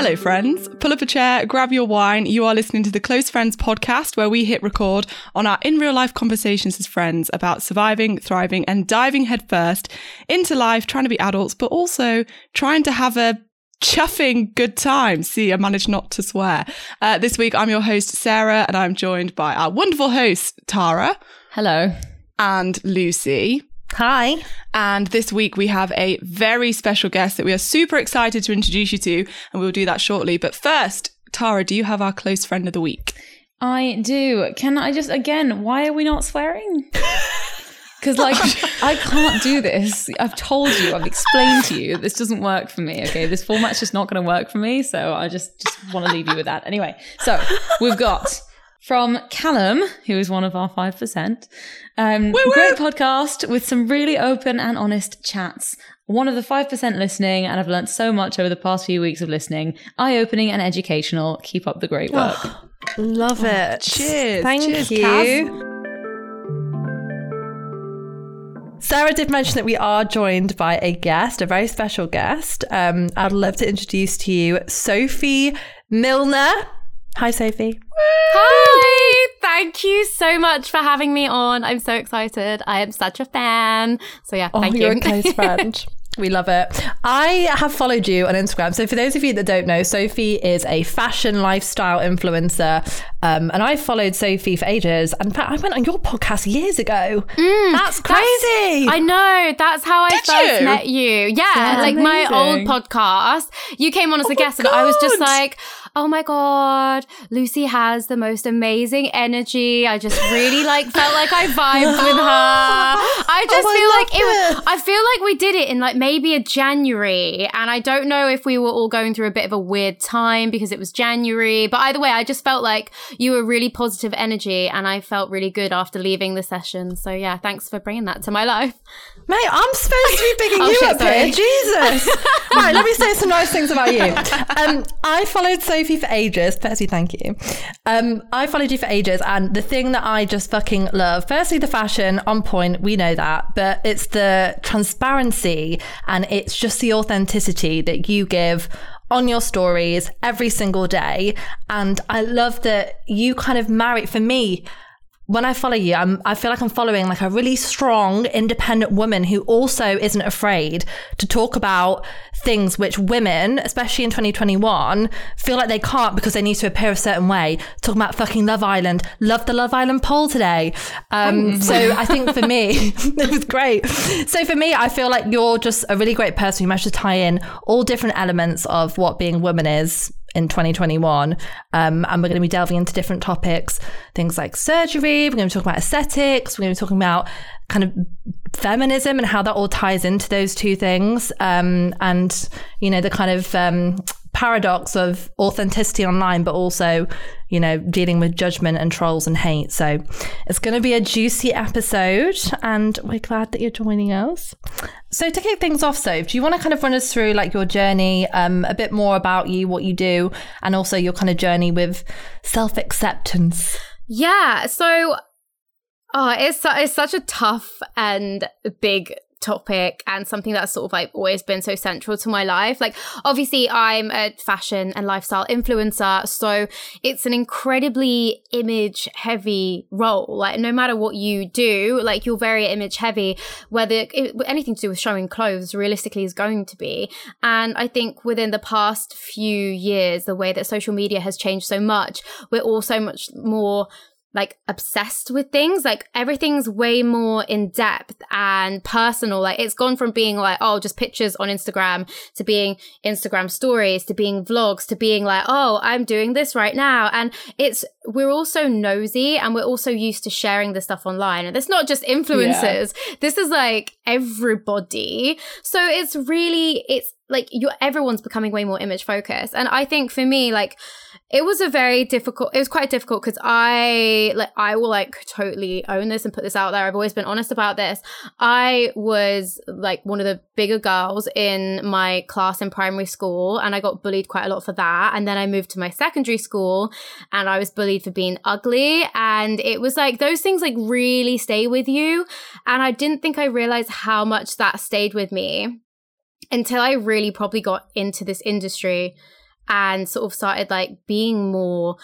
Hello, friends. Pull up a chair, grab your wine. You are listening to the Close Friends podcast, where we hit record on our in real life conversations as friends about surviving, thriving, and diving headfirst into life, trying to be adults, but also trying to have a chuffing good time. See, I managed not to swear. Uh, this week, I'm your host, Sarah, and I'm joined by our wonderful host, Tara. Hello. And Lucy. Hi. And this week we have a very special guest that we are super excited to introduce you to, and we'll do that shortly. But first, Tara, do you have our close friend of the week? I do. Can I just, again, why are we not swearing? Because, like, I can't do this. I've told you, I've explained to you, this doesn't work for me. Okay. This format's just not going to work for me. So I just, just want to leave you with that. Anyway, so we've got from Callum, who is one of our 5%. Um, Woo-woo! great podcast with some really open and honest chats. One of the 5% listening, and I've learned so much over the past few weeks of listening. Eye opening and educational. Keep up the great work. Love it. Oh, cheers. Thank Cheers, you. Kaz. Sarah did mention that we are joined by a guest, a very special guest. Um, I'd love to introduce to you Sophie Milner. Hi, Sophie. Hi! Thank you so much for having me on. I'm so excited. I am such a fan. So yeah, Oh, thank you're you. a close friend. We love it. I have followed you on Instagram. So, for those of you that don't know, Sophie is a fashion lifestyle influencer. Um, and I followed Sophie for ages. And in fact, I went on your podcast years ago. That's crazy. I know. That's how I Did first you? met you. Yeah, That's like my old podcast. You came on as Oh a my guest, and I was just like, "Oh my god, Lucy has the most amazing energy." I just really like felt like I vibed with her. I just Oh, I feel like it. it. Was, I feel like we did it in like maybe a January, and I don't know if we were all going through a bit of a weird time because it was January. But either way, I just felt like you were really positive energy, and I felt really good after leaving the session. So yeah, thanks for bringing that to my life. Mate, I'm supposed to be picking Oh, you shit, up sorry. here. Jesus. right, let me say some nice things about you. Um, I followed Sophie for ages. Firstly, thank you. Um, I followed you for ages, and the thing that I just fucking love, firstly, the fashion on point, we know that, but it's the transparency and it's just the authenticity that you give on your stories every single day. And I love that you kind of marry, for me, when I follow you, I'm, I feel like I'm following like a really strong, independent woman who also isn't afraid to talk about things which women, especially in 2021, feel like they can't because they need to appear a certain way. Talking about fucking Love Island. Love the Love Island poll today. Um, so I think for me, it was great. So for me, I feel like you're just a really great person who managed to tie in all different elements of what being a woman is in 2021. Um, and we're going to be delving into different topics, things like surgery. We're going to talking about aesthetics. We're going to be talking about kind of feminism and how that all ties into those two things. Um, and, you know, the kind of um, paradox of authenticity online, but also, you know, dealing with judgment and trolls and hate. So it's going to be a juicy episode. And we're glad that you're joining us. So to kick things off, Soph, do you want to kind of run us through like your journey, um, a bit more about you, what you do, and also your kind of journey with self acceptance? Yeah. So, oh, it's it's such a tough and big topic and something that's sort of like always been so central to my life. Like obviously I'm a fashion and lifestyle influencer, so it's an incredibly image heavy role. Like no matter what you do, like you're very image heavy, whether it, anything to do with showing clothes realistically is going to be. And I think within the past few years, the way that social media has changed so much, we're all so much more like obsessed with things like everything's way more in depth and personal. Like it's gone from being like oh just pictures on instagram to being instagram stories to being vlogs to being like oh i'm doing this right now. And it's we're also nosy and we're also used to sharing this stuff online. And it's not just influencers. This is like everybody. So it's really it's like you everyone's becoming way more image focused. And i think for me like it was a very difficult it was quite difficult because i like i will like totally own this and put this out there. I've always been honest about this. I was like one of the bigger girls in my class in primary school and i got bullied quite a lot for that. And then i moved to my secondary school and i was bullied for being ugly. And it was like those things like really stay with you. And i didn't think i realized how much that stayed with me until I really probably got into this industry and sort of started like being more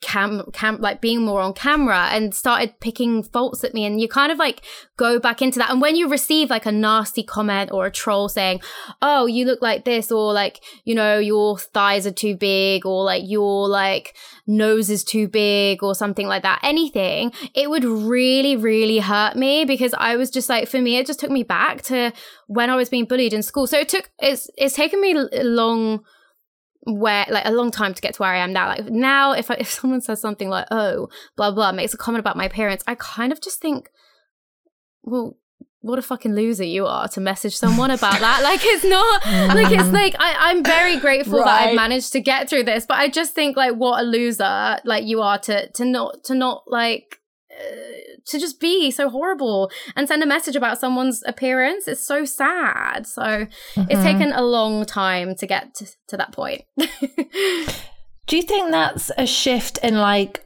cam cam like being more on camera and started picking faults at me and you kind of like go back into that. And when you receive like a nasty comment or a troll saying oh you look like this or like you know your thighs are too big or like your like nose is too big or something like that anything it would really really hurt me because i was just like for me it just took me back to when i was being bullied in school. So it took it's it's taken me a long where like a long time to get to where I am now. Like now, if I, if someone says something like "oh blah blah" makes a comment about my parents, I kind of just think, well, what a fucking loser you are to message someone about that. Like it's not like it's mm. like I, I'm very grateful that I've managed to get through this, but I just think like what a loser like you are to to not to not like uh, to just be so horrible and send a message about someone's appearance. It's so sad. So it's taken a long time to get to, to that point. Do you think that's a shift in like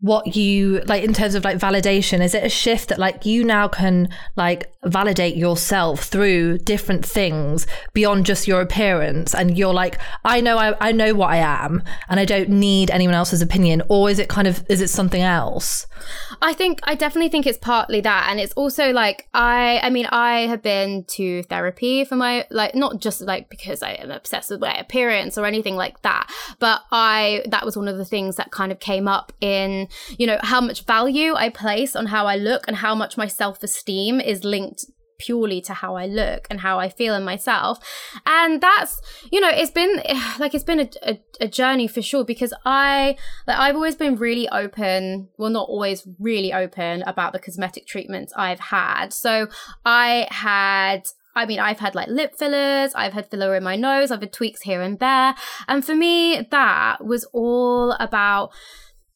what you like in terms of like validation? Is it a shift that like you now can like validate yourself through different things beyond just your appearance and you're like, I know I, I know what I am and I don't need anyone else's opinion? Or is it kind of is it something else? I think I definitely think it's partly that, and it's also like I. I mean, I have been to therapy for my like not just like because I am obsessed with my appearance or anything like that, but I that was one of the things that kind of came up in you know how much value I place on how I look and how much my self esteem is linked purely to how I look and how I feel in myself. And that's, you know, it's been like it's been a, a, a journey for sure because I like I've always been really open, well not always really open about the cosmetic treatments I've had. So I had I mean, I've had like lip fillers, I've had filler in my nose, I've had tweaks here and there. And for me, that was all about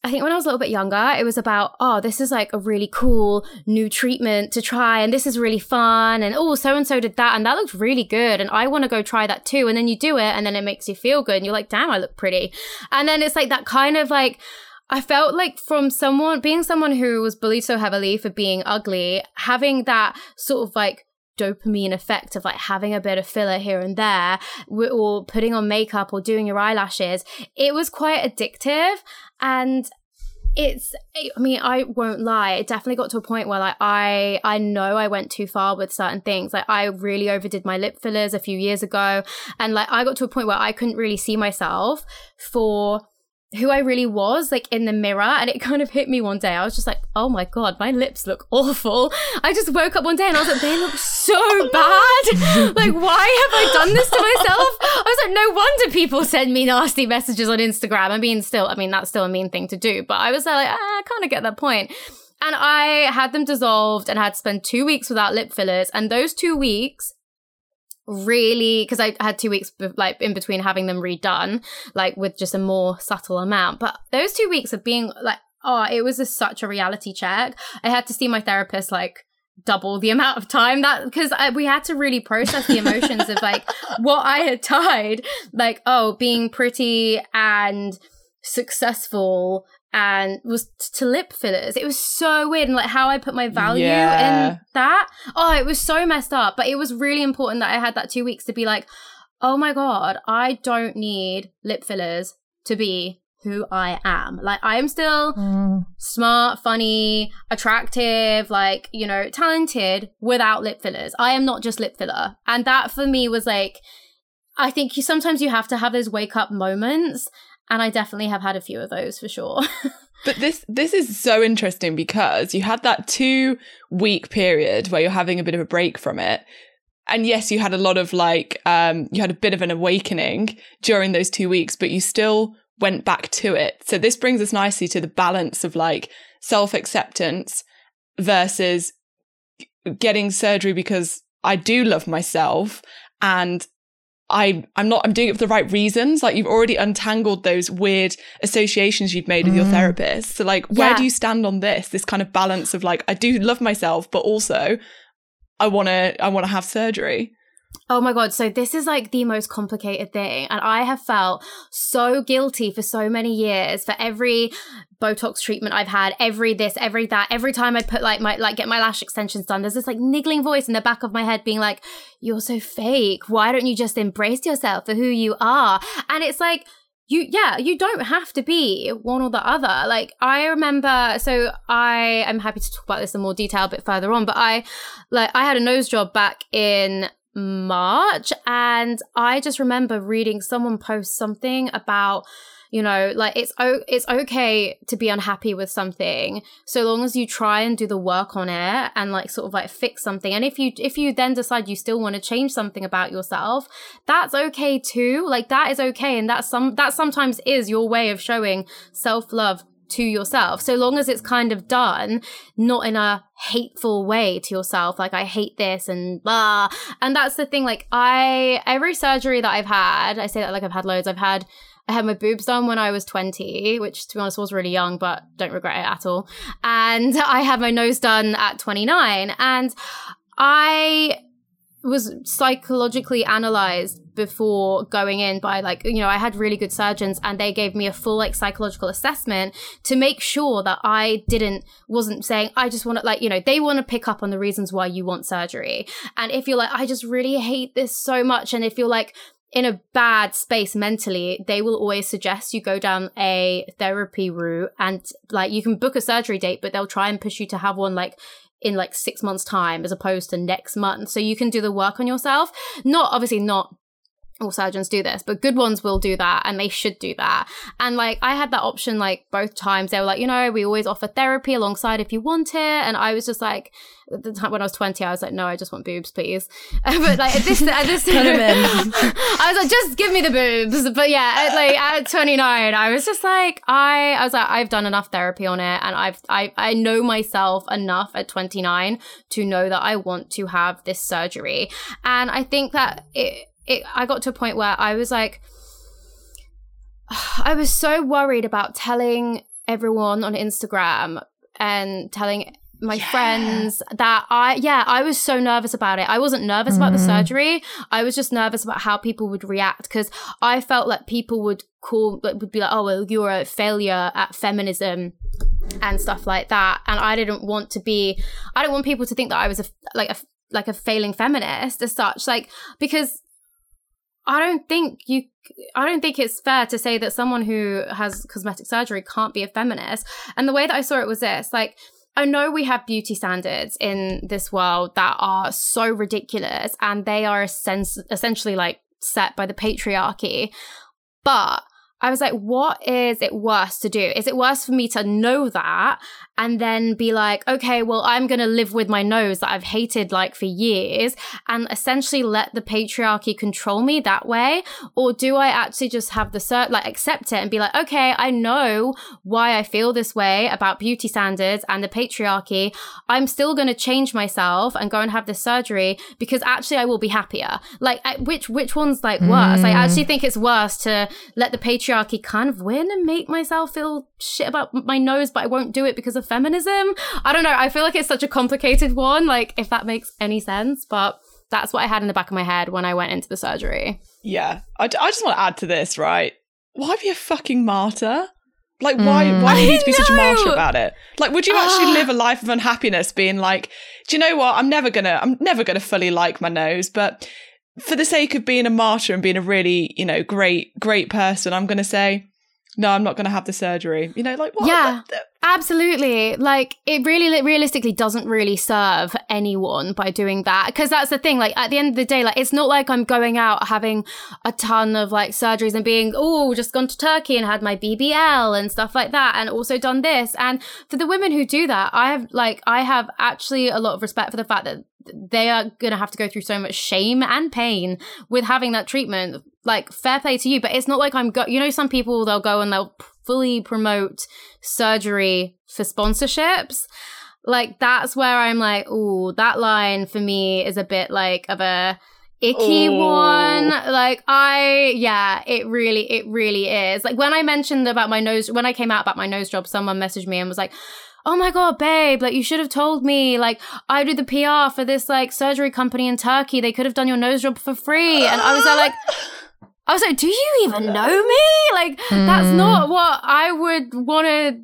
I think when I was a little bit younger, it was about, oh, this is like a really cool new treatment to try, and this is really fun, and oh, so and so did that, and that looked really good, and I want to go try that too. And then you do it, and then it makes you feel good, and you're like, damn, I look pretty. And then it's like that kind of like, I felt like from someone, being someone who was bullied so heavily for being ugly, having that sort of like, dopamine effect of like having a bit of filler here and there or putting on makeup or doing your eyelashes it was quite addictive. And it's i mean i won't lie it definitely got to a point where like i i know i went too far with certain things. Like i really overdid my lip fillers a few years ago. And like i got to a point where i couldn't really see myself for who I really was, like in the mirror. And it kind of hit me one day. I was just like, oh my God, my lips look awful. I just woke up one day and I was like, they look so bad. like, why have I done this to myself? I was like, no wonder people send me nasty messages on Instagram. I mean, still, I mean, that's still a mean thing to do. But I was like, ah, I kind of get that point. And I had them dissolved and had to spend two weeks without lip fillers. And those two weeks really because I had two weeks like in between having them redone, like with just a more subtle amount. But those two weeks of being like, oh, it was a, such a reality check. I had to see my therapist like double the amount of time that because we had to really process the emotions of like what I had tied, like oh, being pretty and successful and was t- to lip fillers. It was so weird and like how I put my value Yeah. in that. Oh, it was so messed up. But it was really important that I had that two weeks to be like, oh my God, I don't need lip fillers to be who I am. Like I am still mm. smart, funny, attractive, like, you know, talented without lip fillers. I am not just lip filler. And that for me was like I think you sometimes you have to have those wake up moments. And I definitely have had a few of those for sure. But this this is so interesting because you had that two week period where you're having a bit of a break from it. And yes, you had a lot of like um you had a bit of an awakening during those two weeks, but you still went back to it. So this brings us nicely to the balance of like self-acceptance versus getting surgery because I do love myself and I I'm not I'm doing it for the right reasons. Like you've already untangled those weird associations you've made with your mm. therapist. So like where Yeah. do you stand on this? This kind of balance of like I do love myself, but also I wanna I wanna have surgery. Oh my God. So, this is like the most complicated thing. And I have felt so guilty for so many years for every Botox treatment I've had, every this, every that, every time I put like my, like get my lash extensions done, there's this like niggling voice in the back of my head being like, you're so fake. Why don't you just embrace yourself for who you are? And it's like, you yeah you don't have to be one or the other like i remember so i am happy to talk about this in more detail a bit further on but i like i had a nose job back in march and i just remember reading someone post something about you know like it's oh it's okay to be unhappy with something so long as you try and do the work on it and like sort of like fix something. And if you if you then decide you still want to change something about yourself that's okay too. Like that is okay and that's some that sometimes is your way of showing self-love to yourself so long as it's kind of done not in a hateful way to yourself like i hate this and blah and that's the thing like i every surgery that i've had i say that like i've had loads i've had I had my boobs done when I was 20, which to be honest was really young, but don't regret it at all. And I had my nose done at 29. And I was psychologically analyzed before going in by like you know I had really good surgeons and they gave me a full like psychological assessment to make sure that I didn't wasn't saying I just want to like you know they want to pick up on the reasons why you want surgery. And if you're like I just really hate this so much and if you're like in a bad space mentally, they will always suggest you go down a therapy route and like you can book a surgery date, but they'll try and push you to have one like in like six months time as opposed to next month. So you can do the work on yourself. Not obviously not all surgeons do this, but good ones will do that and they should do that. And like I had that option like both times. They were like, you know, we always offer therapy alongside if you want it. And I was just like, at the time when I was 20, I was like, no, I just want boobs, please. but like at this, at this, I was like, just give me the boobs. But yeah, at, like at 29, I was just like, I, I was like, I've done enough therapy on it. And I've, I, I know myself enough at 29 to know that I want to have this surgery. And I think that it, it, I got to a point where I was like, I was so worried about telling everyone on Instagram and telling my yeah. friends that I, yeah, I was so nervous about it. I wasn't nervous mm-hmm. about the mm-hmm. surgery. I was just nervous about how people would react because I felt like people would call, would be like, oh, well, you're a failure at feminism and stuff like that. And I didn't want to be, I don't want people to think that I was a, like a, like a failing feminist as such, like, because I don't think you I don't think it's fair to say that someone who has cosmetic surgery can't be a feminist. And the way that I saw it was this, like I know we have beauty standards in this world that are so ridiculous and they are essentially like set by the patriarchy. But I was like, what is it worse to do? Is it worse for me to know that and then be like, okay, well, I'm going to live with my nose that I've hated like for years and essentially let the patriarchy control me that way? Or do I actually just have the cert, like accept it and be like, okay, I know why I feel this way about beauty standards and the patriarchy. I'm still going to change myself and go and have this surgery because actually I will be happier. Like, which, which one's like worse? Mm. I actually think it's worse to let the patriarchy kind of win and make myself feel shit about my nose, but I won't do it because of feminism. I don't know. I feel like it's such a complicated one, like, if that makes any sense, but that's what I had in the back of my head when I went into the surgery. Yeah. I, d- I just want to add to this, right? Why be a fucking martyr? Like, why, mm. why do you need to be such a martyr about it? Like, would you actually live a life of unhappiness being like, do you know what? I'm never gonna, I'm never gonna fully like my nose, but for the sake of being a martyr and being a really, you know, great, great person, I'm gonna say, no, I'm not going to have the surgery. You know, like what? Yeah, absolutely. Like it really, realistically, doesn't really serve anyone by doing that. Because that's the thing. Like at the end of the day, like it's not like I'm going out having a ton of like surgeries and being oh, just gone to Turkey and had my BBL and stuff like that, and also done this. And for the women who do that, I have like I have actually a lot of respect for the fact that they are going to have to go through so much shame and pain with having that treatment. Like, fair play to you, but it's not like I'm go, you know, some people they'll go and they'll fully promote surgery for sponsorships. Like, that's where I'm like, oh, that line for me is a bit like of a icky oh. one. Like, I, yeah, it really, it really is. Like, when I mentioned about my nose, when I came out about my nose job, someone messaged me and was like, oh my god babe like you should have told me like i do the pr for this like surgery company in turkey they could have done your nose job for free and i was there like i was like do you even know me? Like that's not what i would want to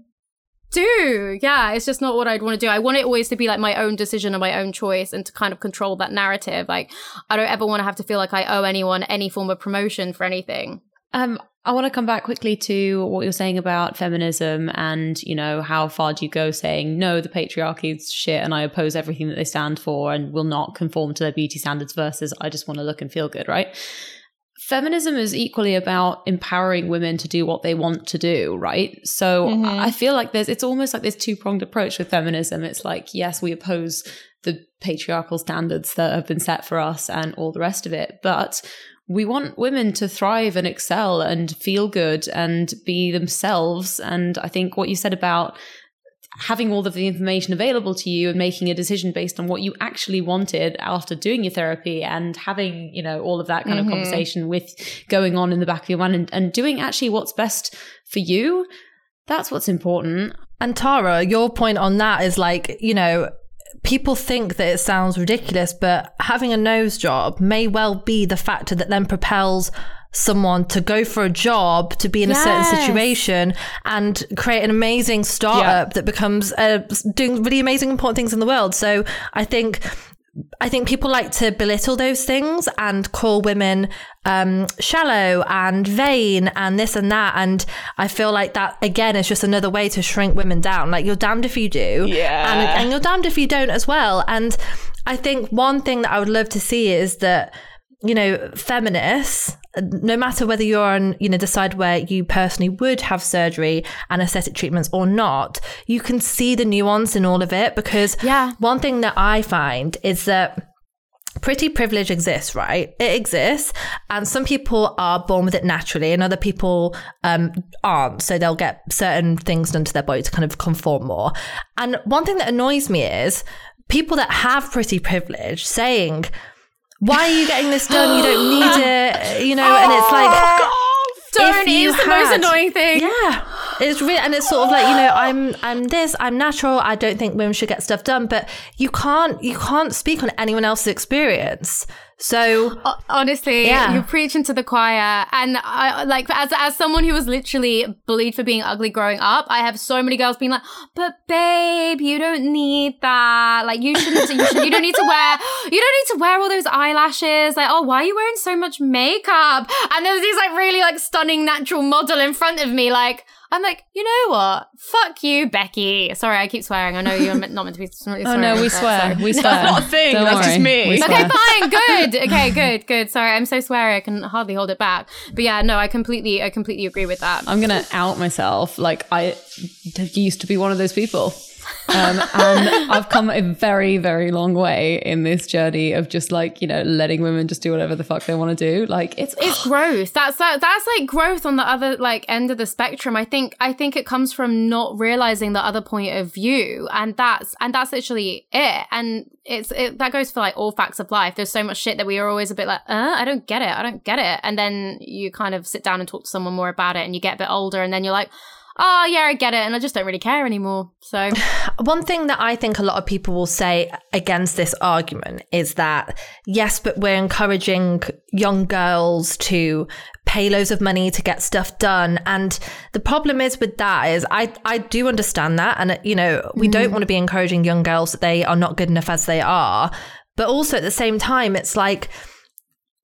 do. Yeah it's just not what i'd want to do. I want it always to be like my own decision and my own choice and to kind of control that narrative. Like i don't ever want to have to feel like i owe anyone any form of promotion for anything. Um, I want to come back quickly to what you're saying about feminism and, you know, how far do you go saying, no, the patriarchy's shit and I oppose everything that they stand for and will not conform to their beauty standards versus I just want to look and feel good, right? Feminism is equally about empowering women to do what they want to do, right? So mm-hmm. I feel like there's, it's almost like this two pronged approach with feminism. It's like, yes, we oppose the patriarchal standards that have been set for us and all the rest of it, but we want women to thrive and excel and feel good and be themselves. And I think what you said about having all of the information available to you and making a decision based on what you actually wanted after doing your therapy and having, you know, all of that kind of mm-hmm. conversation with going on in the back of your mind and, and doing actually what's best for you. That's what's important. And Tara, your point on that is like, you know, people think that it sounds ridiculous, but having a nose job may well be the factor that then propels someone to go for a job to be in a certain situation and create an amazing startup that becomes uh, doing really amazing important things in the world so i think I think people like to belittle those things and call women um, shallow and vain and this and that. And I feel like that, again, is just another way to shrink women down. Like, you're damned if you do. Yeah. And, and you're damned if you don't as well. And I think one thing that I would love to see is that, you know, feminists, no matter whether you're on, you know, decide where you personally would have surgery and aesthetic treatments or not, you can see the nuance in all of it because Yeah. one thing that I find is that pretty privilege exists, right? It exists. And some people are born with it naturally and other people um, aren't. So they'll get certain things done to their body to kind of conform more. And one thing that annoys me is people that have pretty privilege saying, why are you getting this done? You don't need it, you know, and it's like, oh, don't you it's the most annoying thing yeah, it's really, and it's sort of like you know, I'm, I'm this, I'm natural. I don't think women should get stuff done, but you can't, you can't speak on anyone else's experience. So Honestly, Yeah. you're preaching to the choir, and I like as as someone who was literally bullied for being ugly growing up. I have so many girls being like, "But babe, you don't need that. Like, you shouldn't. You, should, you don't need to wear. You don't need to wear all those eyelashes. Like, oh, why are you wearing so much makeup?" And there's these like really like stunning natural model in front of me, like. I'm like, you know what? Fuck you, Becky. Sorry, I keep swearing. I know you're not meant to be oh, swearing. Oh no, we swear. sorry. We swear. That's not a thing. Don't That's just me. Okay, fine, good. Okay, good, good. Sorry, I'm so sweary. I can hardly hold it back. But yeah, no, I completely, I completely agree with that. I'm gonna out myself. Like I used to be one of those people, um, and I've come a very, very long way in this journey of just like you know letting women just do whatever the fuck they want to do. Like it's it's growth. That's that, that's like growth on the other like end of the spectrum. I think I think it comes from not realizing the other point of view, and that's and that's literally it. And it's it, that goes for like all facts of life. There's so much shit that we are always a bit like, uh, I don't get it, I don't get it, and then you kind of sit down and talk to someone more about it, and you get a bit older, and then you're like. Oh yeah, I get it, and I just don't really care anymore. So One thing that I think a lot of people will say against this argument is that, yes, but we're encouraging young girls to pay loads of money to get stuff done. And the problem is with that is I, I do understand that. And, you know, we don't mm. want to be encouraging young girls that they are not good enough as they are. But also at the same time, it's like,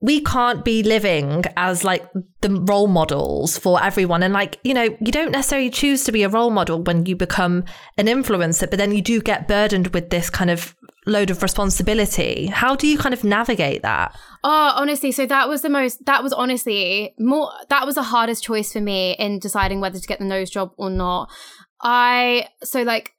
we can't be living as like the role models for everyone. And like, you know, you don't necessarily choose to be a role model when you become an influencer, but then you do get burdened with this kind of load of responsibility. How do you kind of navigate that? Oh, honestly, so that was the most, that was honestly more, that was the hardest choice for me in deciding whether to get the nose job or not. I, so like,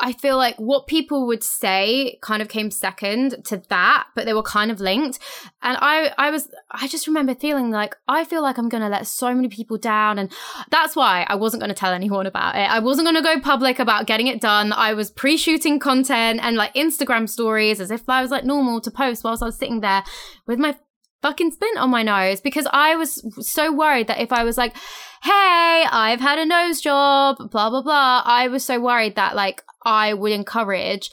I feel like what people would say kind of came second to that, but they were kind of linked. And I, I was, I just remember feeling like, I feel like I'm going to let so many people down. And that's why I wasn't going to tell anyone about it. I wasn't going to go public about getting it done. I was pre shooting content and like Instagram stories as if I was like normal to post whilst I was sitting there with my fucking splint on my nose because I was so worried that if I was like, hey, I've had a nose job, blah, blah, blah, I was so worried that like I would encourage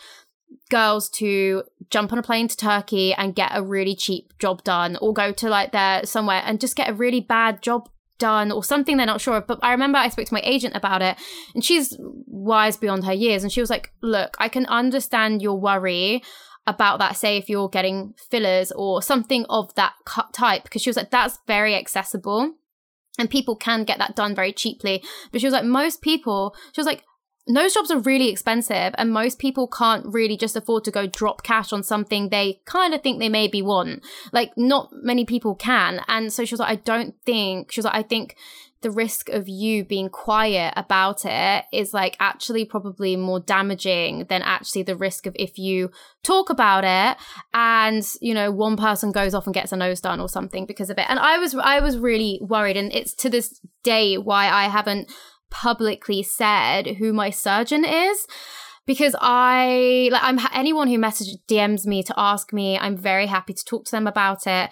girls to jump on a plane to Turkey and get a really cheap job done or go to like there somewhere and just get a really bad job done or something they're not sure of. But I remember I spoke to my agent about it and she's wise beyond her years. And she was like, look, I can understand your worry about that. Say if you're getting fillers or something of that type, because she was like, that's very accessible and people can get that done very cheaply. But she was like, most people, she was like, nose jobs are really expensive and most people can't really just afford to go drop cash on something they kind of think they maybe want like not many people can and so she was like i don't think she was like i think the risk of you being quiet about it is like actually probably more damaging than actually the risk of if you talk about it and you know one person goes off and gets a nose done or something because of it and i was i was really worried and it's to this day why i haven't publicly said who my surgeon is because I like I'm anyone who messages DMs me to ask me, I'm very happy to talk to them about it.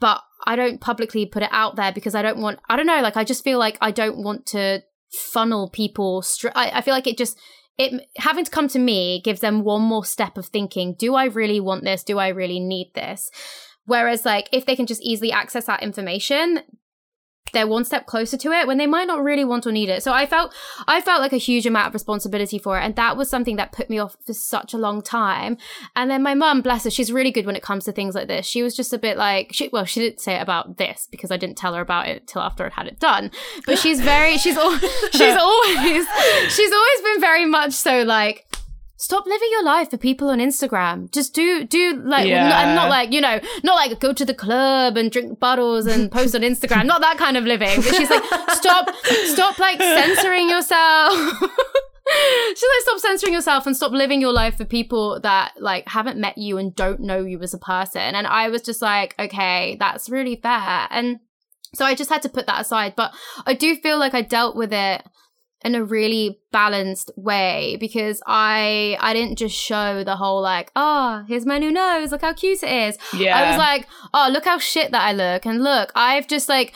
But I don't publicly put it out there because I don't want I don't know, like I just feel like I don't want to funnel people str- I, I feel like it just it having to come to me gives them one more step of thinking, do I really want this? Do I really need this? Whereas like if they can just easily access that information, they're one step closer to it when they might not really want or need it. So I felt I felt like a huge amount of responsibility for it. And that was something that put me off for such a long time. And then my mum, bless her, she's really good when it comes to things like this. She was just a bit like she well, she didn't say it about this because I didn't tell her about it till after I'd had it done. But she's very she's al- she's always she's always been very much so like stop living your life for people on Instagram. Just do do like yeah. I'm not like you know not like go to the club and drink bottles and post on Instagram. Not that kind of living. But she's like stop stop like censoring yourself. she's like stop censoring yourself and stop living your life for people that like haven't met you and don't know you as a person. And I was just like okay, that's really fair. And so I just had to put that aside. But I do feel like I dealt with it in a really balanced way because I I didn't just show the whole like oh here's my new nose look how cute it is. Yeah I was like oh look how shit that I look and look I've just like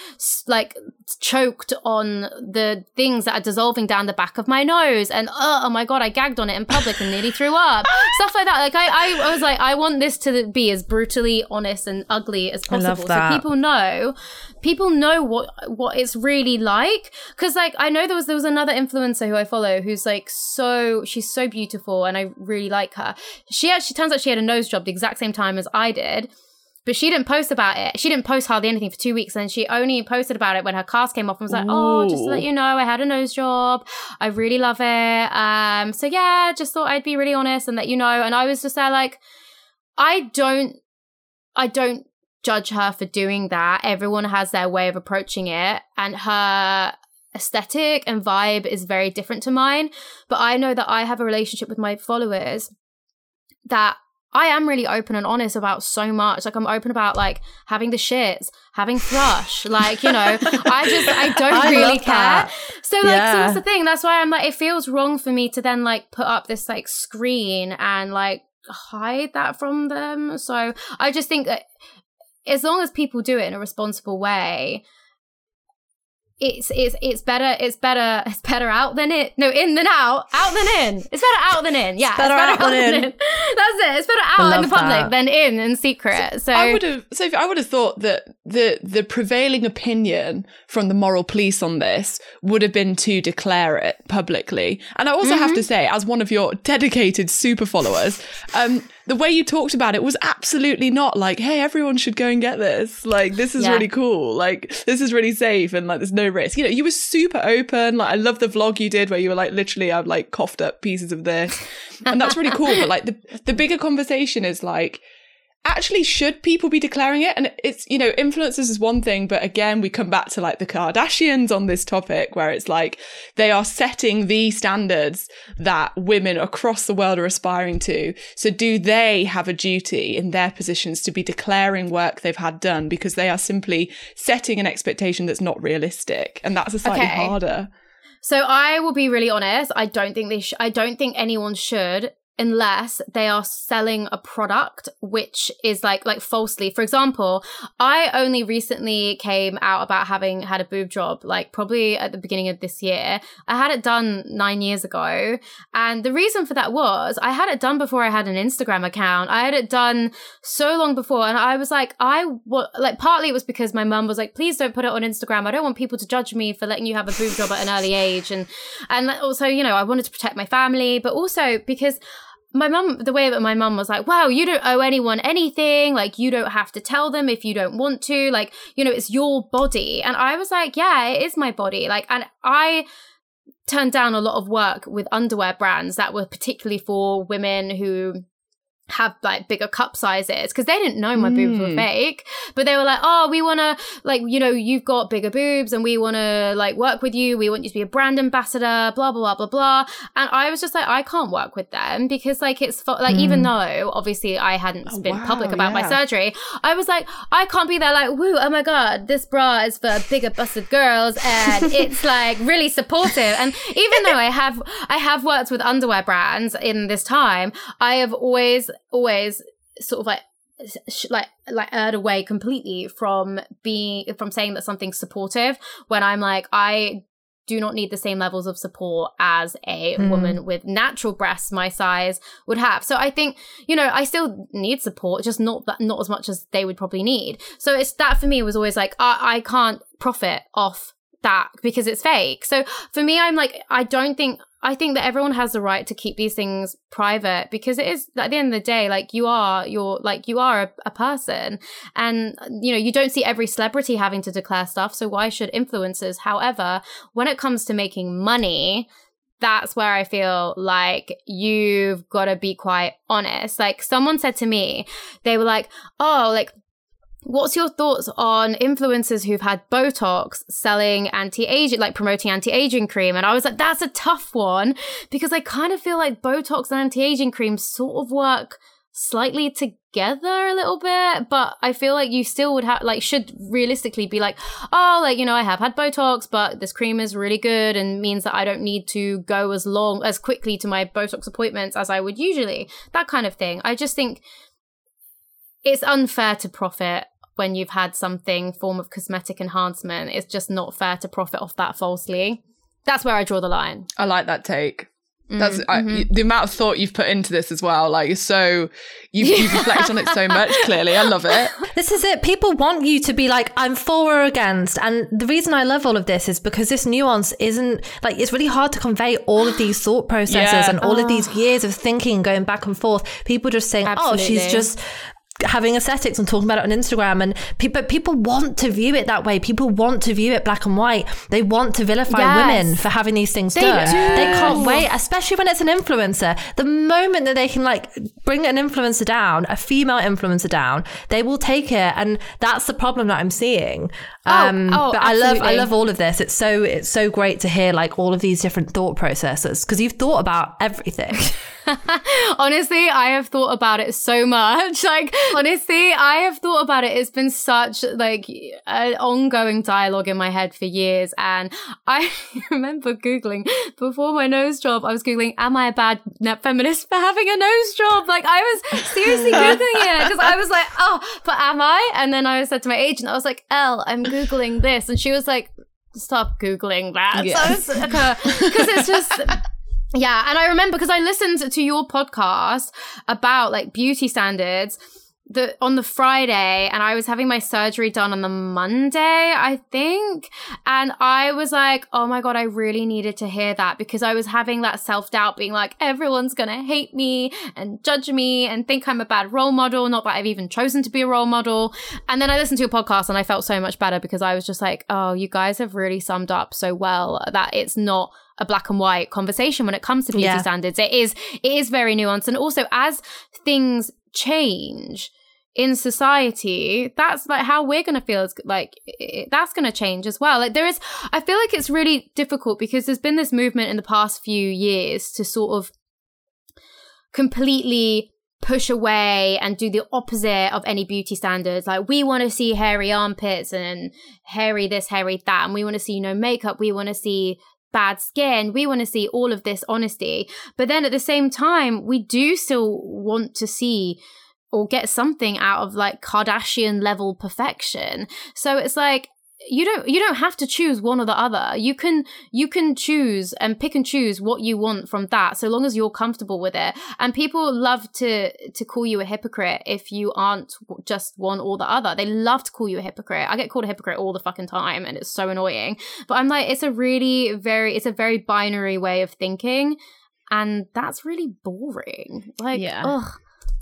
like choked on the things that are dissolving down the back of my nose and oh, oh my god I gagged on it in public and nearly threw up. Stuff like that like I, I, I was like I want this to be as brutally honest and ugly as possible. So people know people know what what it's really like because like I know there was there was another influencer who I follow who's like so she's so beautiful and I really like her she actually turns out she had a nose job the exact same time as I did but she didn't post about it. She didn't post hardly anything for two weeks, and she only posted about it when her cast came off and was like, Ooh. "Oh, just to let you know, I had a nose job. I really love it. Um, so yeah, just thought I'd be really honest and let you know." And I was just there like, I don't, I don't judge her for doing that. Everyone has their way of approaching it, and her aesthetic and vibe is very different to mine. But I know that I have a relationship with my followers that I am really open and honest about so much. Like I'm open about like having the shits, having thrush, like you know. I just I don't I really care. That. So like yeah. so that's the thing. That's why I'm like it feels wrong for me to then like put up this like screen and like hide that from them. So I just think that as long as people do it in a responsible way, it's it's it's better it's better it's better out than it no in than out out than in it's better out than in yeah it's better, it's better out, out, than in. in. that's it it's better out in the public that. than in in secret so I would have so I would have thought that the the prevailing opinion from the moral police on this would have been to declare it publicly and I also mm-hmm. have to say as one of your dedicated super followers um the way you talked about it was absolutely not like, hey, everyone should go and get this. Like, this is yeah. really cool. Like, this is really safe and like, there's no risk. You know, you were super open. Like, I love the vlog you did where you were like, literally, I've like coughed up pieces of this. And that's really cool. But like, the, the bigger conversation is like, actually should people be declaring it and it's you know influencers is one thing but again we come back to like the kardashians on this topic where it's like they are setting the standards that women across the world are aspiring to so do they have a duty in their positions to be declaring work they've had done because they are simply setting an expectation that's not realistic and that's a slightly okay. harder so I will be really honest. I don't think they. Sh- I don't think anyone should unless they are selling a product which is like like falsely. For example i only recently came out about having had a boob job like probably at the beginning of this year. I had it done nine years ago and the reason for that was i had it done before i had an instagram account. I had it done so long before and i was like i wa- like partly it was because my mum was like please don't put it on instagram. I don't want people to judge me for letting you have a boob job at an early age. And and also you know i wanted to protect my family but also because my mum, the way that my mum was like, wow, you don't owe anyone anything. Like, you don't have to tell them if you don't want to. Like, you know, it's your body. And I was like, yeah, it is my body. Like, and I turned down a lot of work with underwear brands that were particularly for women who have like bigger cup sizes because they didn't know my boobs were hmm. fake but they were like oh we want to like you know you've got bigger boobs and we want to like work with you. We want you to be a brand ambassador blah blah blah blah blah. And i was just like i can't work with them because like it's fo- like even hmm. though obviously i hadn't oh, been wow, public about my surgery i was like i can't be there like woo oh my god this bra is for bigger busted girls and it's like really supportive. And even though i have i have worked with underwear brands in this time i have always always sort of like like like erred away completely from being from saying that something's supportive when i'm like i do not need the same levels of support as a hmm. woman with natural breasts my size would have. So i think you know i still need support just not that not as much as they would probably need. So it's that for me was always like i, I can't profit off that because it's fake so for me i'm like i don't think I think that everyone has the right to keep these things private because it is at the end of the day, like you are, you're like you are a, a person, and you know you don't see every celebrity having to declare stuff. So why should influencers? However, when it comes to making money, that's where I feel like you've got to be quite honest. Like someone said to me, they were like, "Oh, like." What's your thoughts on influencers who've had Botox selling anti-aging, like promoting anti-aging cream? And I was like, that's a tough one because I kind of feel like Botox and anti-aging cream sort of work slightly together a little bit, but I feel like you still would have, like, should realistically be like, oh, like, you know, I have had Botox, but this cream is really good and means that I don't need to go as long, as quickly to my Botox appointments as I would usually. That kind of thing. I just think it's unfair to profit when you've had something form of cosmetic enhancement. It's just not fair to profit off that falsely. That's where I draw the line. I like that take. That's Mm-hmm. y- the amount of thought you've put into this as well. Like, so you've, you've reflected on it so much. Clearly, I love it. This is it. People want you to be like, I'm for or against. And the reason I love all of this is because this nuance isn't like, it's really hard to convey all of these thought processes Yeah. and all of these years of thinking going back and forth. People just saying, oh, she's just having aesthetics and talking about it on Instagram. And people, people want to view it that way. People want to view it black and white. They want to vilify Yes. women for having these things They done. do. They can't wait, especially when it's an influencer. The moment that they can like bring an influencer down, a female influencer down, they will take it, and that's the problem that I'm seeing. Um, oh, but I love, I love all of this. It's so, it's so great to hear like all of these different thought processes because you've thought about everything. honestly, I have thought about it so much. Like, honestly, I have thought about it. It's been such like an ongoing dialogue in my head for years. And I remember Googling before my nose job, I was Googling, am I a bad net feminist for having a nose job? Like, I was seriously Googling it because I was like, oh, but am I? And then I said to my agent, I was like, Elle, I'm Googling this. And she was like, stop Googling that. Yeah. So because uh, it's just. Yeah, and I remember because I listened to your podcast about like beauty standards the on the Friday and I was having my surgery done on the Monday, I think. And I was like, "Oh my god, I really needed to hear that because I was having that self-doubt being like everyone's going to hate me and judge me and think I'm a bad role model, not that I've even chosen to be a role model." And then I listened to your podcast and I felt so much better because I was just like, "Oh, you guys have really summed up so well that it's not a black and white conversation when it comes to beauty Yeah. standards. It is it is very nuanced, and also as things change in society, that's like how we're gonna feel. Is like i- that's gonna change as well. Like there is, I feel like it's really difficult because there's been this movement in the past few years to sort of completely push away and do the opposite of any beauty standards. Like we want to see hairy armpits and hairy this, hairy that, and we want to see no makeup. We want to see bad skin. We want to see all of this honesty. But then at the same time, we do still want to see or get something out of like Kardashian level perfection. So it's like you don't you don't have to choose one or the other you can you can choose and pick and choose what you want from that so long as you're comfortable with it and people love to to call you a hypocrite if you aren't just one or the other they love to call you a hypocrite i get called a hypocrite all the fucking time and it's so annoying but i'm like it's a really very it's a very binary way of thinking and that's really boring like Yeah. ugh.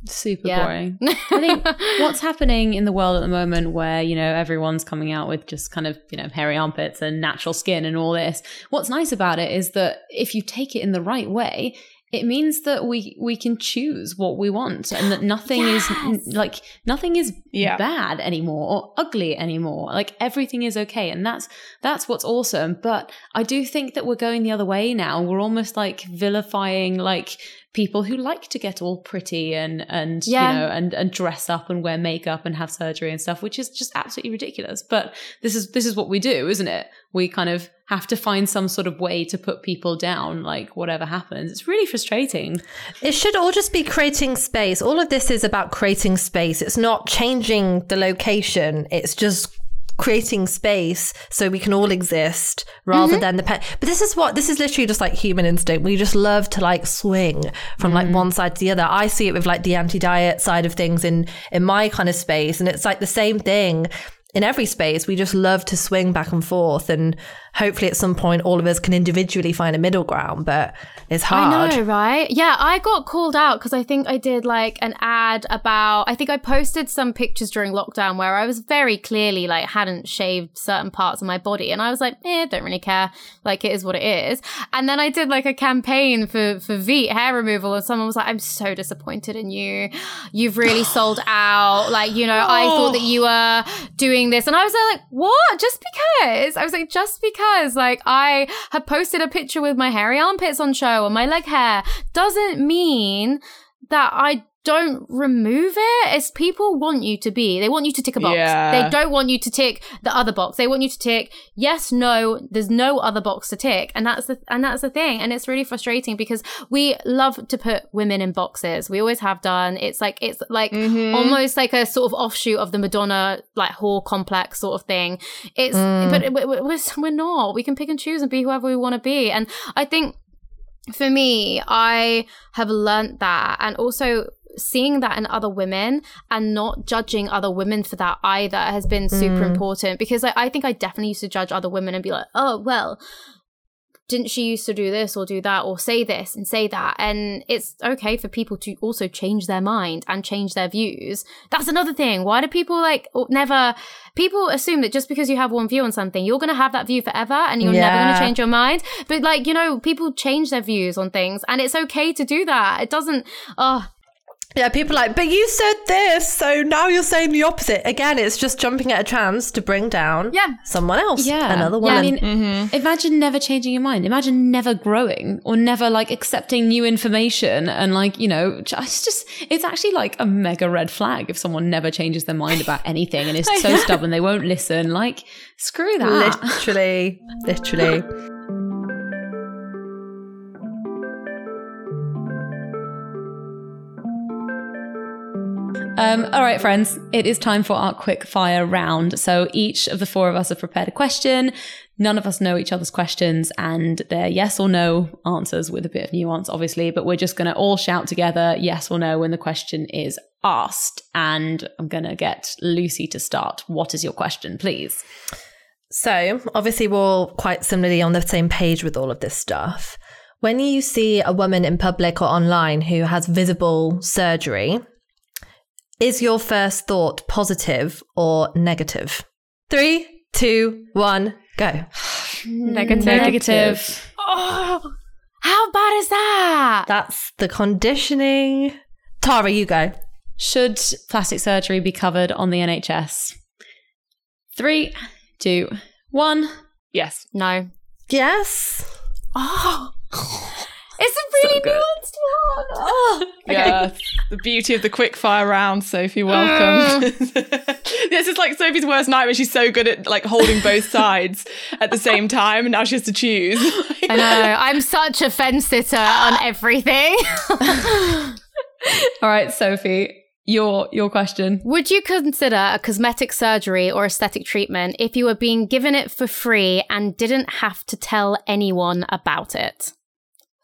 Super Yeah. boring. I think what's happening in the world at the moment where, you know, everyone's coming out with just kind of, you know, hairy armpits and natural skin and all this. What's nice about it is that if you take it in the right way, it means that we we can choose what we want and that nothing is like nothing is Yeah. bad anymore or ugly anymore like everything is okay and that's that's what's awesome but i do think that we're going the other way now we're almost like vilifying like people who like to get all pretty and and Yeah. you know and and dress up and wear makeup and have surgery and stuff which is just absolutely ridiculous but this is this is what we do isn't it we kind of have to find some sort of way to put people down like whatever happens it's really frustrating It should all just be creating space. All of this is about creating space. It's not changing the location. It's just creating space so we can all exist rather mm-hmm. than the pet. But this is what this is literally just like human instinct. We just love to like swing from like mm. one side to the other. I see it with like the anti-diet side of things in in my kind of space and it's like the same thing in every space. We just love to swing back and forth and hopefully at some point all of us can individually find a middle ground, but it's hard. I know, right? Yeah, I got called out because I think I did like an ad about. I think I posted some pictures during lockdown where I was very clearly like hadn't shaved certain parts of my body, and I was like, eh, don't really care. Like it is what it is. And then I did like a campaign for for Veet hair removal, and someone was like, I'm so disappointed in you. You've really sold out. Like you know, I thought that you were doing this, and I was like, what? Just because? I was like, just because like I have posted a picture with my hairy armpits on show and my leg hair doesn't mean that I don't remove it. It's people want you to be. They want you to tick a box. Yeah. They don't want you to tick the other box. They want you to tick yes, no. There's no other box to tick, and that's the and that's the thing. And it's really frustrating because we love to put women in boxes. We always have done. It's like it's like mm-hmm. almost like a sort of offshoot of the Madonna like whore complex sort of thing. It's mm. but we're, we're we're not. We can pick and choose and be whoever we want to be. And I think for me, I have learnt that and also seeing that in other women and not judging other women for that either has been super mm. important because I, I think I definitely used to judge other women and be like, oh, well, didn't she used to do this or do that or say this and say that? And it's okay for people to also change their mind and change their views. That's another thing. Why do people like never, people assume that just because you have one view on something, you're going to have that view forever and you're never going to change your mind. But like, you know, people change their views on things and it's okay to do that. It doesn't, oh, Yeah, people are like, but you said this, so now you're saying the opposite. Again, it's just jumping at a chance to bring down Yeah. someone else, Yeah. another Yeah. I mean, mm-hmm. imagine never changing your mind. Imagine never growing or never like accepting new information and like, you know, it's just it's actually like a mega red flag if someone never changes their mind about anything and is so stubborn they won't listen. Like, screw that. literally, literally. Um, all right, friends, it is time for our quick fire round. So each of the four of us have prepared a question. None of us know each other's questions, and they're yes or no answers with a bit of nuance, obviously. But we're just going to all shout together yes or no when the question is asked. And I'm going to get Lucy to start. What is your question, please? So, obviously, we're all quite similarly on the same page with all of this stuff. When you see a woman in public or online who has visible surgery, is your first thought positive or negative? Three, two, one, go. negative. Negative. Oh, how bad is that? That's the conditioning. Tara, you go. Should plastic surgery be covered on the NHS? Three, two, one. Yes. No. Yes. Oh. It's a really good. nuanced one. Oh. Yeah, the beauty of the quick fire round, Sophie. Welcome. Ah. this is like Sophie's worst nightmare. She's so good at like holding both sides at the same time, and now she has to choose. I know. I'm such a fence sitter on everything. All right, Sophie, your your question. Would you consider a cosmetic surgery or aesthetic treatment if you were being given it for free and didn't have to tell anyone about it?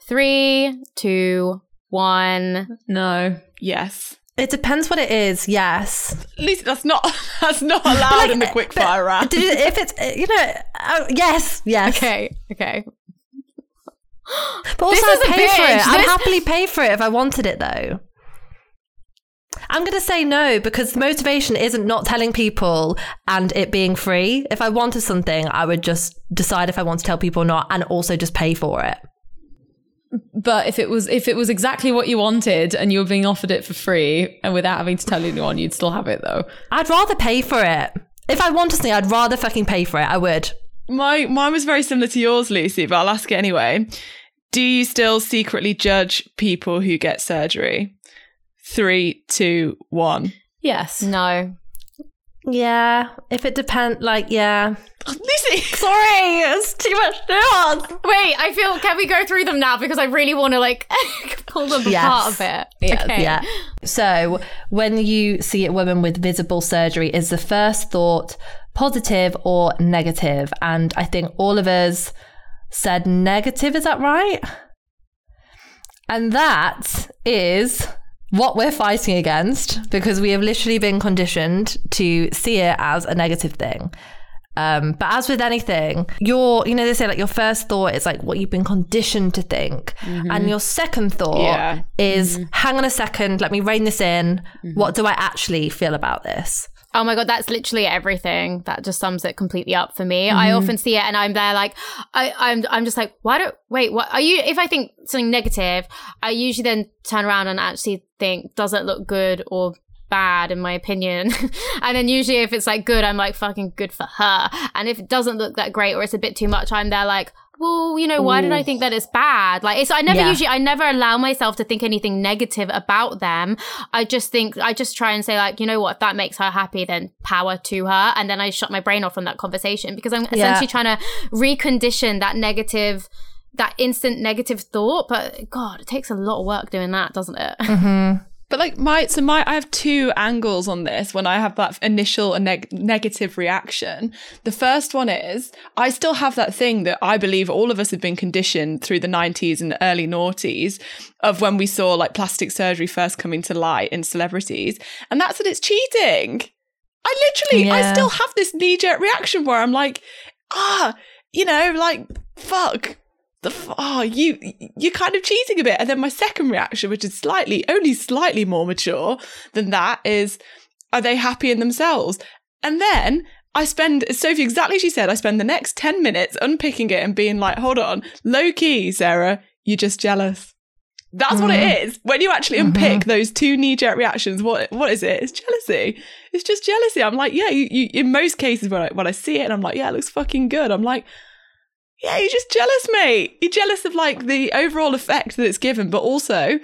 Three, two, one. No. yes, It depends what it is. Yes. at least that's not that's not allowed in the quick fire round. did- if it's uh, you know oh, yes yes Okay, okay. but also I'd is pay for bitch. it I'd happily pay for it if I wanted it though I'm going to say no because the motivation isn't not telling people and it being free. If I wanted something, I would just decide if I want to tell people or not and also just pay for it. But if it was if it was exactly what you wanted and you were being offered it for free and without having to tell anyone, you'd still have it though. I'd rather pay for it. If I wanted something, I'd rather fucking pay for it. I would. My mine was very similar to yours, Lucy, but I'll ask it anyway. Do you still secretly judge people who get surgery? Three, two, one. Yes. No. Yeah. If it depends, like, yeah. Lucy, Sorry, it's too much nuance. Wait, I feel. Can we go through them now? Because I really want to like pull them Yes. apart a bit. Yes. Okay. Yeah. So when you see a woman with visible surgery, is the first thought positive or negative? And I think all of us said negative. Is that right? And that is what we're fighting against because we have literally been conditioned to see it as a negative thing. Um, but as with anything, your, you know, they say like your first thought is like what you've been conditioned to think. Mm-hmm. And your second thought Yeah. is mm-hmm. hang on a second, let me rein this in. Mm-hmm. What do I actually feel about this? Oh my god, that's literally everything. That just sums it completely up for me. I often see it and I'm there like I, I'm I'm just like, why don't wait, what are you if I think something negative, I usually then turn around and actually think, doesn't look good or bad in my opinion? and then usually if it's like good, I'm like fucking good for her. And if it doesn't look that great or it's a bit too much, I'm there like well, you know, why did I think that it's bad? Like, it's I never Yeah. usually I never allow myself to think anything negative about them. I just think I just try and say like, you know what, if that makes her happy, then power to her, and then I shut my brain off from that conversation because I'm Yeah. essentially trying to recondition that negative, that instant negative thought. But God, it takes a lot of work doing that, doesn't it? But like my so my I have two angles on this when I have that initial neg- negative reaction. The first one is I still have that thing that I believe all of us have been conditioned through the 90s and early noughties of when we saw like plastic surgery first coming to light in celebrities and that's that it's cheating. I literally I still have this knee jerk reaction where I'm like ah you know like fuck the f- oh you you're kind of cheating a bit. And then my second reaction which is slightly only slightly more mature than that is are they happy in themselves? And then I spend Sophie exactly as she said I spend the next 10 minutes unpicking it and being like hold on low key Sarah you're just jealous. That's what it mm. is. When you actually mm-hmm. unpick those two knee-jerk reactions what what is it? It's jealousy. It's just jealousy. I'm like yeah you, you in most cases when I, when I see it and I'm like yeah it looks fucking good I'm like yeah, you're just jealous, mate. You're jealous of like the overall effect that it's given, but also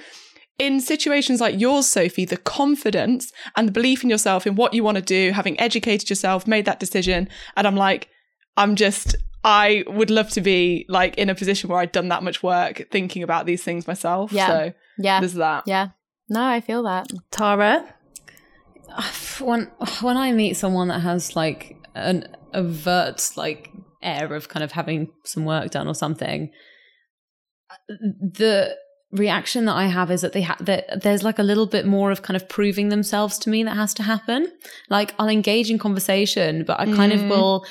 in situations like yours, Sophie, the confidence and the belief in yourself, in what you want to do, having educated yourself, made that decision. And I'm like, I'm just, I would love to be like in a position where I'd done that much work thinking about these things myself. Yeah. So yeah, there's that. yeah. No, I feel that. Tara? when when I meet someone that has like an overt like air of kind of having some work done or something, the reaction that I have is that they ha- that there's like a little bit more of kind of proving themselves to me that has to happen. Like I'll engage in conversation, but I kind of mm. will,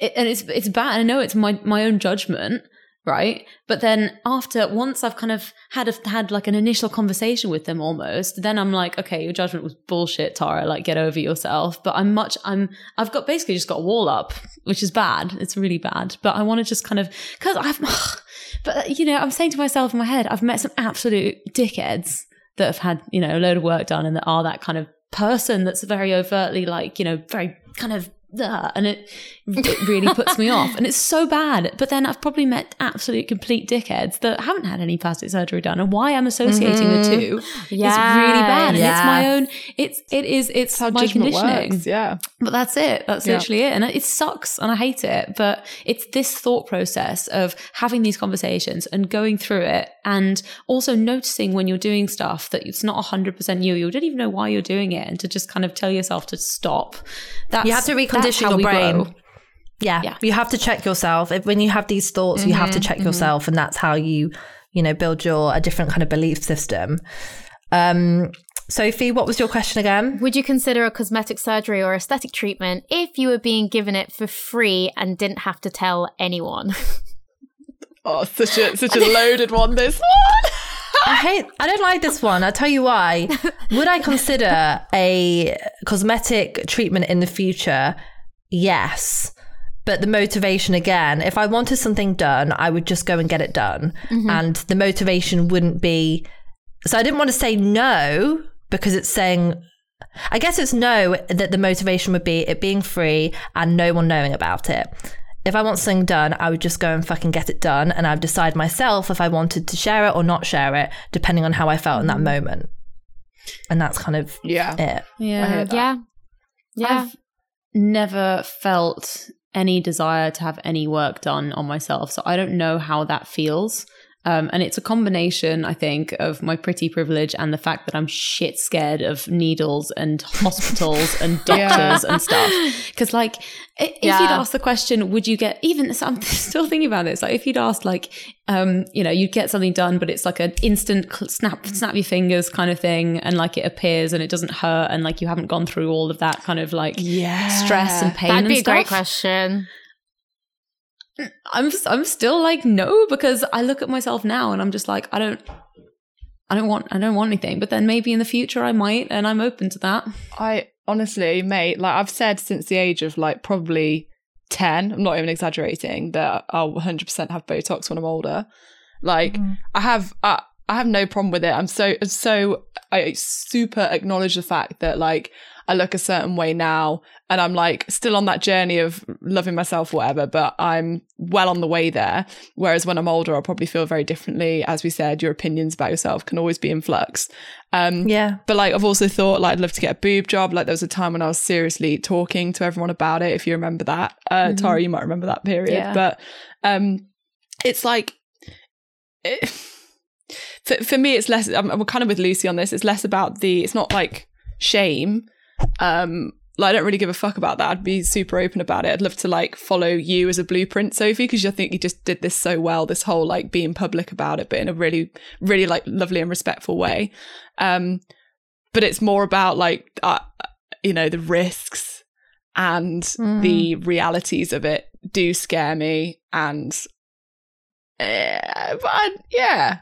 it, and it's it's bad. I know it's my my own judgment, right? But then after once I've kind of had a, had like an initial conversation with them almost, then I'm like, okay, your judgment was bullshit, Tara. Like get over yourself. But I'm much I'm I've got basically just got a wall up, which is bad. It's really bad. But I want to just kind of because I've but you know I'm saying to myself in my head, I've met some absolute dickheads that have had you know a load of work done and that are that kind of person that's very overtly like you know very kind of and it, it really puts me off. And it's so bad. But then I've probably met absolute complete dickheads that haven't had any plastic surgery done. And why I'm associating the two mm-hmm. is really bad. And it's my own, it's, it is, it's How my conditioning. works. Yeah. But that's it. That's Yeah. literally it. And it sucks and I hate it. But it's this thought process of having these conversations and going through it and also noticing when you're doing stuff that it's not 100% you. You don't even know why you're doing it and to just kind of tell yourself to stop. That's, You have to recondition your brain. grow. Yeah. Yeah. You have to check yourself. If, when you have these thoughts, you have Mm-hmm, to check yourself. And that's how you, you know, build your, a different kind of belief system. Um, Sophie, what was your question again? Would you consider a cosmetic surgery or aesthetic treatment if you were being given it for free and didn't have to tell anyone? Oh, such a such a loaded one. This one. I hate, I don't like this one. I'll tell you why. Would I consider a cosmetic treatment in the future? Yes. But the motivation again, if I wanted something done, I would just go and get it done. Mm-hmm. And the motivation wouldn't be. So I didn't want to say no because it's saying, I guess it's no that the motivation would be it being free and no one knowing about it. If I want something done, I would just go and fucking get it done. And I'd decide myself if I wanted to share it or not share it, depending on how I felt in that mm-hmm. moment. And that's kind of Yeah. it. Yeah. I hear that. yeah. Yeah. I've never felt any desire to have any work done on myself. So I don't know how that feels. Um, and it's a combination, I think, of my pretty privilege and the fact that I'm shit scared of needles and hospitals and Yeah. doctors and stuff. Because, like, if you'd Yeah. asked the question, would you get even? So I'm still thinking about this. Like, if you'd asked, like, um, you know, you'd get something done, but it's like an instant snap, snap your fingers kind of thing, and like it appears and it doesn't hurt, and like you haven't gone through all of that kind of like Yeah. stress and pain. That'd and be a great question. I'm I'm still like no because I look at myself now and I'm just like I don't I don't want I don't want anything. But then maybe in the future I might, and I'm open to that. I honestly, mate, like I've said since the age of like probably 10, I'm not even exaggerating, that I'll 100% have Botox when I'm older. Like mm-hmm. I have, I, I have no problem with it. I'm so, so, I super acknowledge the fact that like I look a certain way now and I'm like still on that journey of loving myself, whatever, but I'm well on the way there. Whereas when I'm older, I'll probably feel very differently. As we said, your opinions about yourself can always be in flux. Um, Yeah. but like I've also thought like I'd love to get a boob job. Like there was a time when I was seriously talking to everyone about it. If you remember that, uh, Tara, you might remember that period. Yeah. But um, it's like it, for for me, it's less. I'm, I'm kind of with Lucy on this. It's less about the. It's not like shame. Um, like I don't really give a fuck about that. I'd be super open about it. I'd love to like follow you as a blueprint, Sophie, because I think you just did this so well. This whole like being public about it, but in a really, really like lovely and respectful way. Um, but it's more about like uh, you know the risks and Mm. the realities of it do scare me and uh, but I, yeah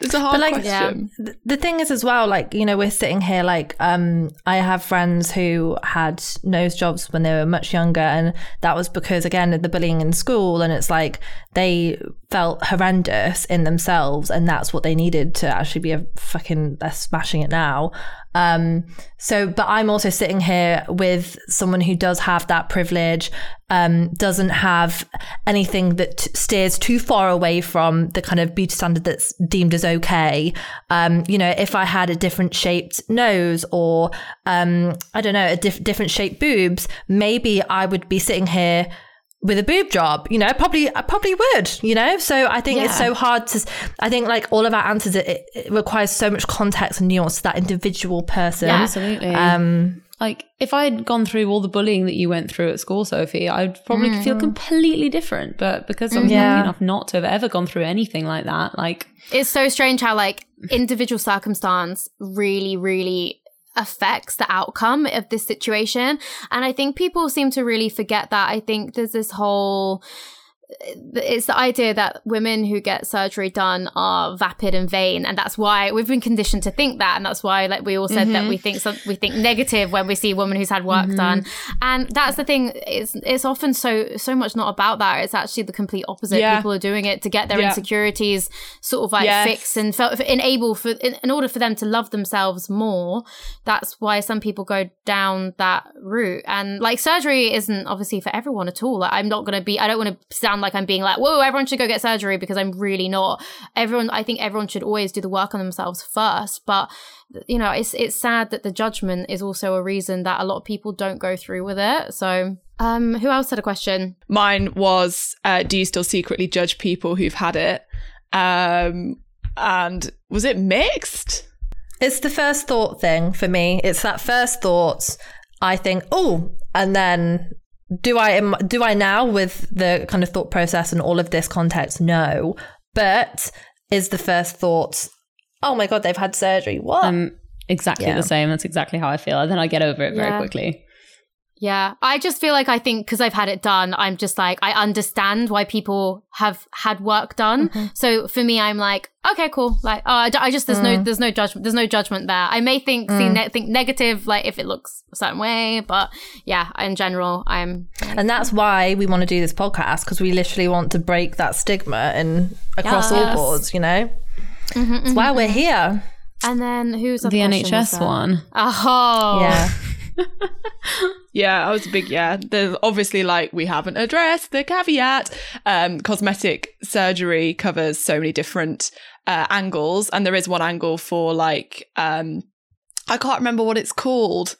it's a hard But, like, question. Th- the thing is as well like you know we're sitting here like um i have friends who had nose jobs when they were much younger and that was because again of the bullying in school and it's like they felt horrendous in themselves and that's what they needed to actually be a fucking they're smashing it now um so but i'm also sitting here with someone who does have that privilege um doesn't have anything that t- steers too far away from the kind of beauty standard that's deemed as okay. Um you know if i had a different shaped nose or um i don't know a diff- different shaped boobs maybe i would be sitting here with a boob job, you know, probably I probably would, you know. So I think it's so hard to. I think like all of our answers, it, it requires so much context and nuance to that individual person. Yeah. Absolutely. Um, like if I'd gone through all the bullying that you went through at school, Sophie, I'd probably feel completely different. But because I'm Yeah. lucky enough not to have ever gone through anything like that, like It's so strange how like individual circumstance really, really affects the outcome of this situation. And I think people seem to really forget that. I think there's this whole it's the idea that women who get surgery done are vapid and vain, and that's why we've been conditioned to think that, and that's why, like we all said, Mm-hmm. that we think some, we think negative when we see a woman who's had work Mm-hmm. done, and that's the thing. It's it's often so so much not about that. It's actually the complete opposite. Yeah. People are doing it to get their Yeah. insecurities sort of like Yes. fixed and felt enable for in, in order for them to love themselves more. That's why some people go down that route, and like surgery isn't obviously for everyone at all. Like, I'm not going to be. I don't want to sound like I'm being like, whoa, everyone should go get surgery because I'm really not. Everyone, I think everyone should always do the work on themselves first. But you know, it's it's sad that the judgment is also a reason that a lot of people don't go through with it. So, um, who else had a question? Mine was, uh, do you still secretly judge people who've had it? Um, and was it mixed? It's the first thought thing for me. It's that first thought. I think, oh, and then do I am do I now with the kind of thought process and all of this context? No, but is the first thought, oh my god, they've had surgery? What? I'm exactly Yeah. the same. That's exactly how I feel. And then I get over it very Yeah. quickly. Yeah, I just feel like I think because I've had it done, I'm just like I understand why people have had work done. Mm-hmm. So for me, I'm like, okay, cool. Like, oh, I, d- I just there's no mm. there's no judgment there's no judgment there. I may think see mm. ne- think negative like if it looks a certain way, but yeah, in general, I'm and that's why we want to do this podcast because we literally want to break that stigma and across all boards. You know, mm-hmm, that's why we're mm-hmm. here. and then who's The NHS one. Oh, Yeah. Yeah, I was a big yeah. There's obviously like we haven't addressed the caveat. Um, cosmetic surgery covers so many different uh, angles, and there is one angle for like um, I can't remember what it's called.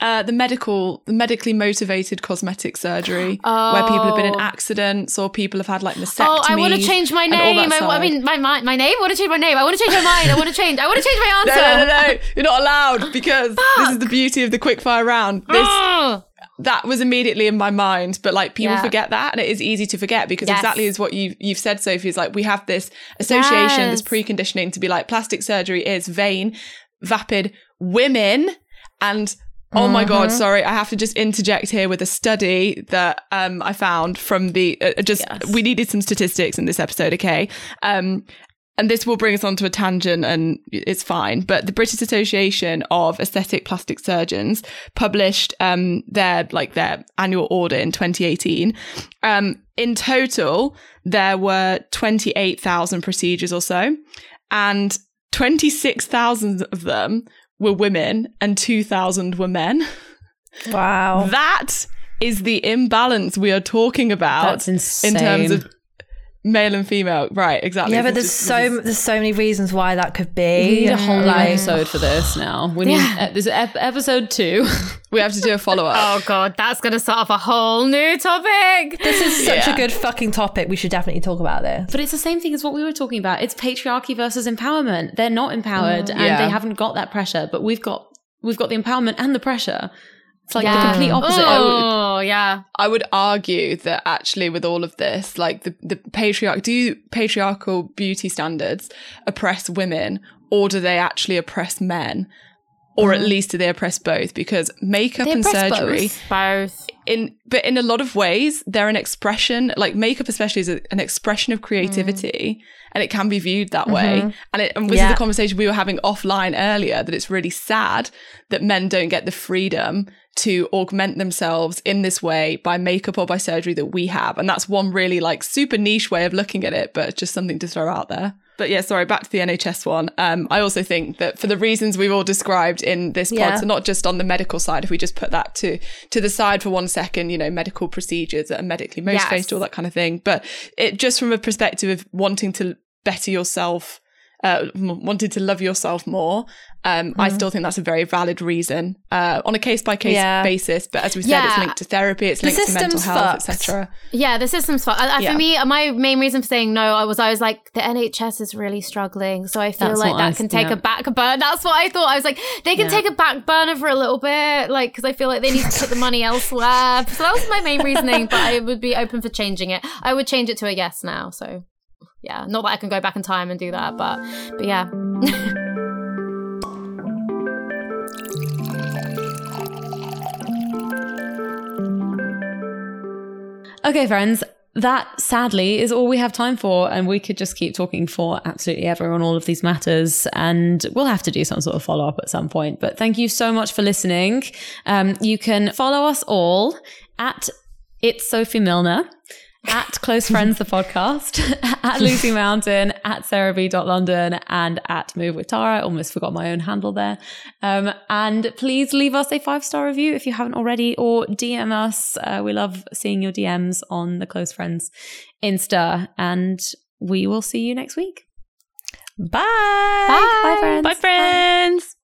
Uh, the medical, the medically motivated cosmetic surgery, where people have been in Oh. accidents or people have had like mastectomies. Oh, I want to change my name. I, I mean, my, my my name. I want to change my name. I want to change my mind. I want to change. I want to change my answer. no, no, no, you're not allowed because this is the beauty of the quickfire round. This Oh. that was immediately in my mind, but like people Yeah. forget that, and it is easy to forget because Yes. exactly as what you you've said, Sophie, is like we have this association, this preconditioning to be like plastic surgery is vain, vapid women, and oh my god, sorry, I have to just interject here with a study that um I found from the uh, just we needed some statistics in this episode, okay? Um, and this will bring us onto a tangent and it's fine. But the British Association of Aesthetic Plastic Surgeons published um, their like their annual audit in 2018. Um, in total, there were 28,000 procedures or so, and 26,000 of them were women and 2,000 were men. Wow. That is the imbalance we are talking about That's in terms of male and female. Right, exactly. Yeah, but there's just- so this is- there's so many reasons why that could be. We need a whole Like- episode for this now. We need uh, this is ep- episode two. we have to do a follow up. Oh god, that's gonna start off a whole new topic. This is such Yeah. a good fucking topic. We should definitely talk about this. But it's the same thing as what we were talking about. It's patriarchy versus empowerment. They're not empowered and Yeah. they haven't got that pressure, but we've got we've got the empowerment and the pressure. It's like the complete opposite. Oh yeah. I would argue that actually, with all of this, like the, the patriarch, do patriarchal beauty standards oppress women or do they actually oppress men? Or at mm. least do they oppress both? Because makeup They and surgery, both. Both. In but in a lot of ways, they're an expression. Like makeup, especially, is a, an expression of creativity, mm. and it can be viewed that way. Mm-hmm. And, it, and this Yeah. is the conversation we were having offline earlier. That it's really sad that men don't get the freedom to augment themselves in this way by makeup or by surgery that we have. And that's one really like super niche way of looking at it, but just something to throw out there. But yeah, sorry, back to the NHS one. Um, I also think that for the reasons we've all described in this pod, Yeah. so not just on the medical side, if we just put that to to the side for one second, you know, medical procedures that are medically motivated, Yes. all that kind of thing. But it just from a perspective of wanting to better yourself, uh, wanting to love yourself more, um, I still think that's a very valid reason uh, on a case by case basis. But as we said, it's linked to therapy, it's The linked to mental system's health, etc. Yeah, the system's fun. I, I, Yeah. For me, my main reason for saying no, I was I was like the NHS is really struggling, so I feel That's like that I- can take yeah. a back burner. That's what I thought. I was like, they can take a back burner for a little bit, like because I feel like they need to put the money elsewhere. So that was my main reasoning, but I would be open for changing it. I would change it to a yes now. So yeah, not that I can go back in time and do that, but but yeah. Okay, friends, that sadly is all we have time for. And we could just keep talking for absolutely ever on all of these matters. And we'll have to do some sort of follow up at some point. But thank you so much for listening. Um, you can follow us all at It's Sophie Milner at Close Friends, the podcast, at Lucy Mountain, at Sarah B. London, and at Move with Tara. I almost forgot my own handle there. Um, and please leave us a five star review if you haven't already, or DM us. Uh, we love seeing your DMs on the Close Friends Insta. And we will see you next week. Bye. Bye, friends. Bye, friends.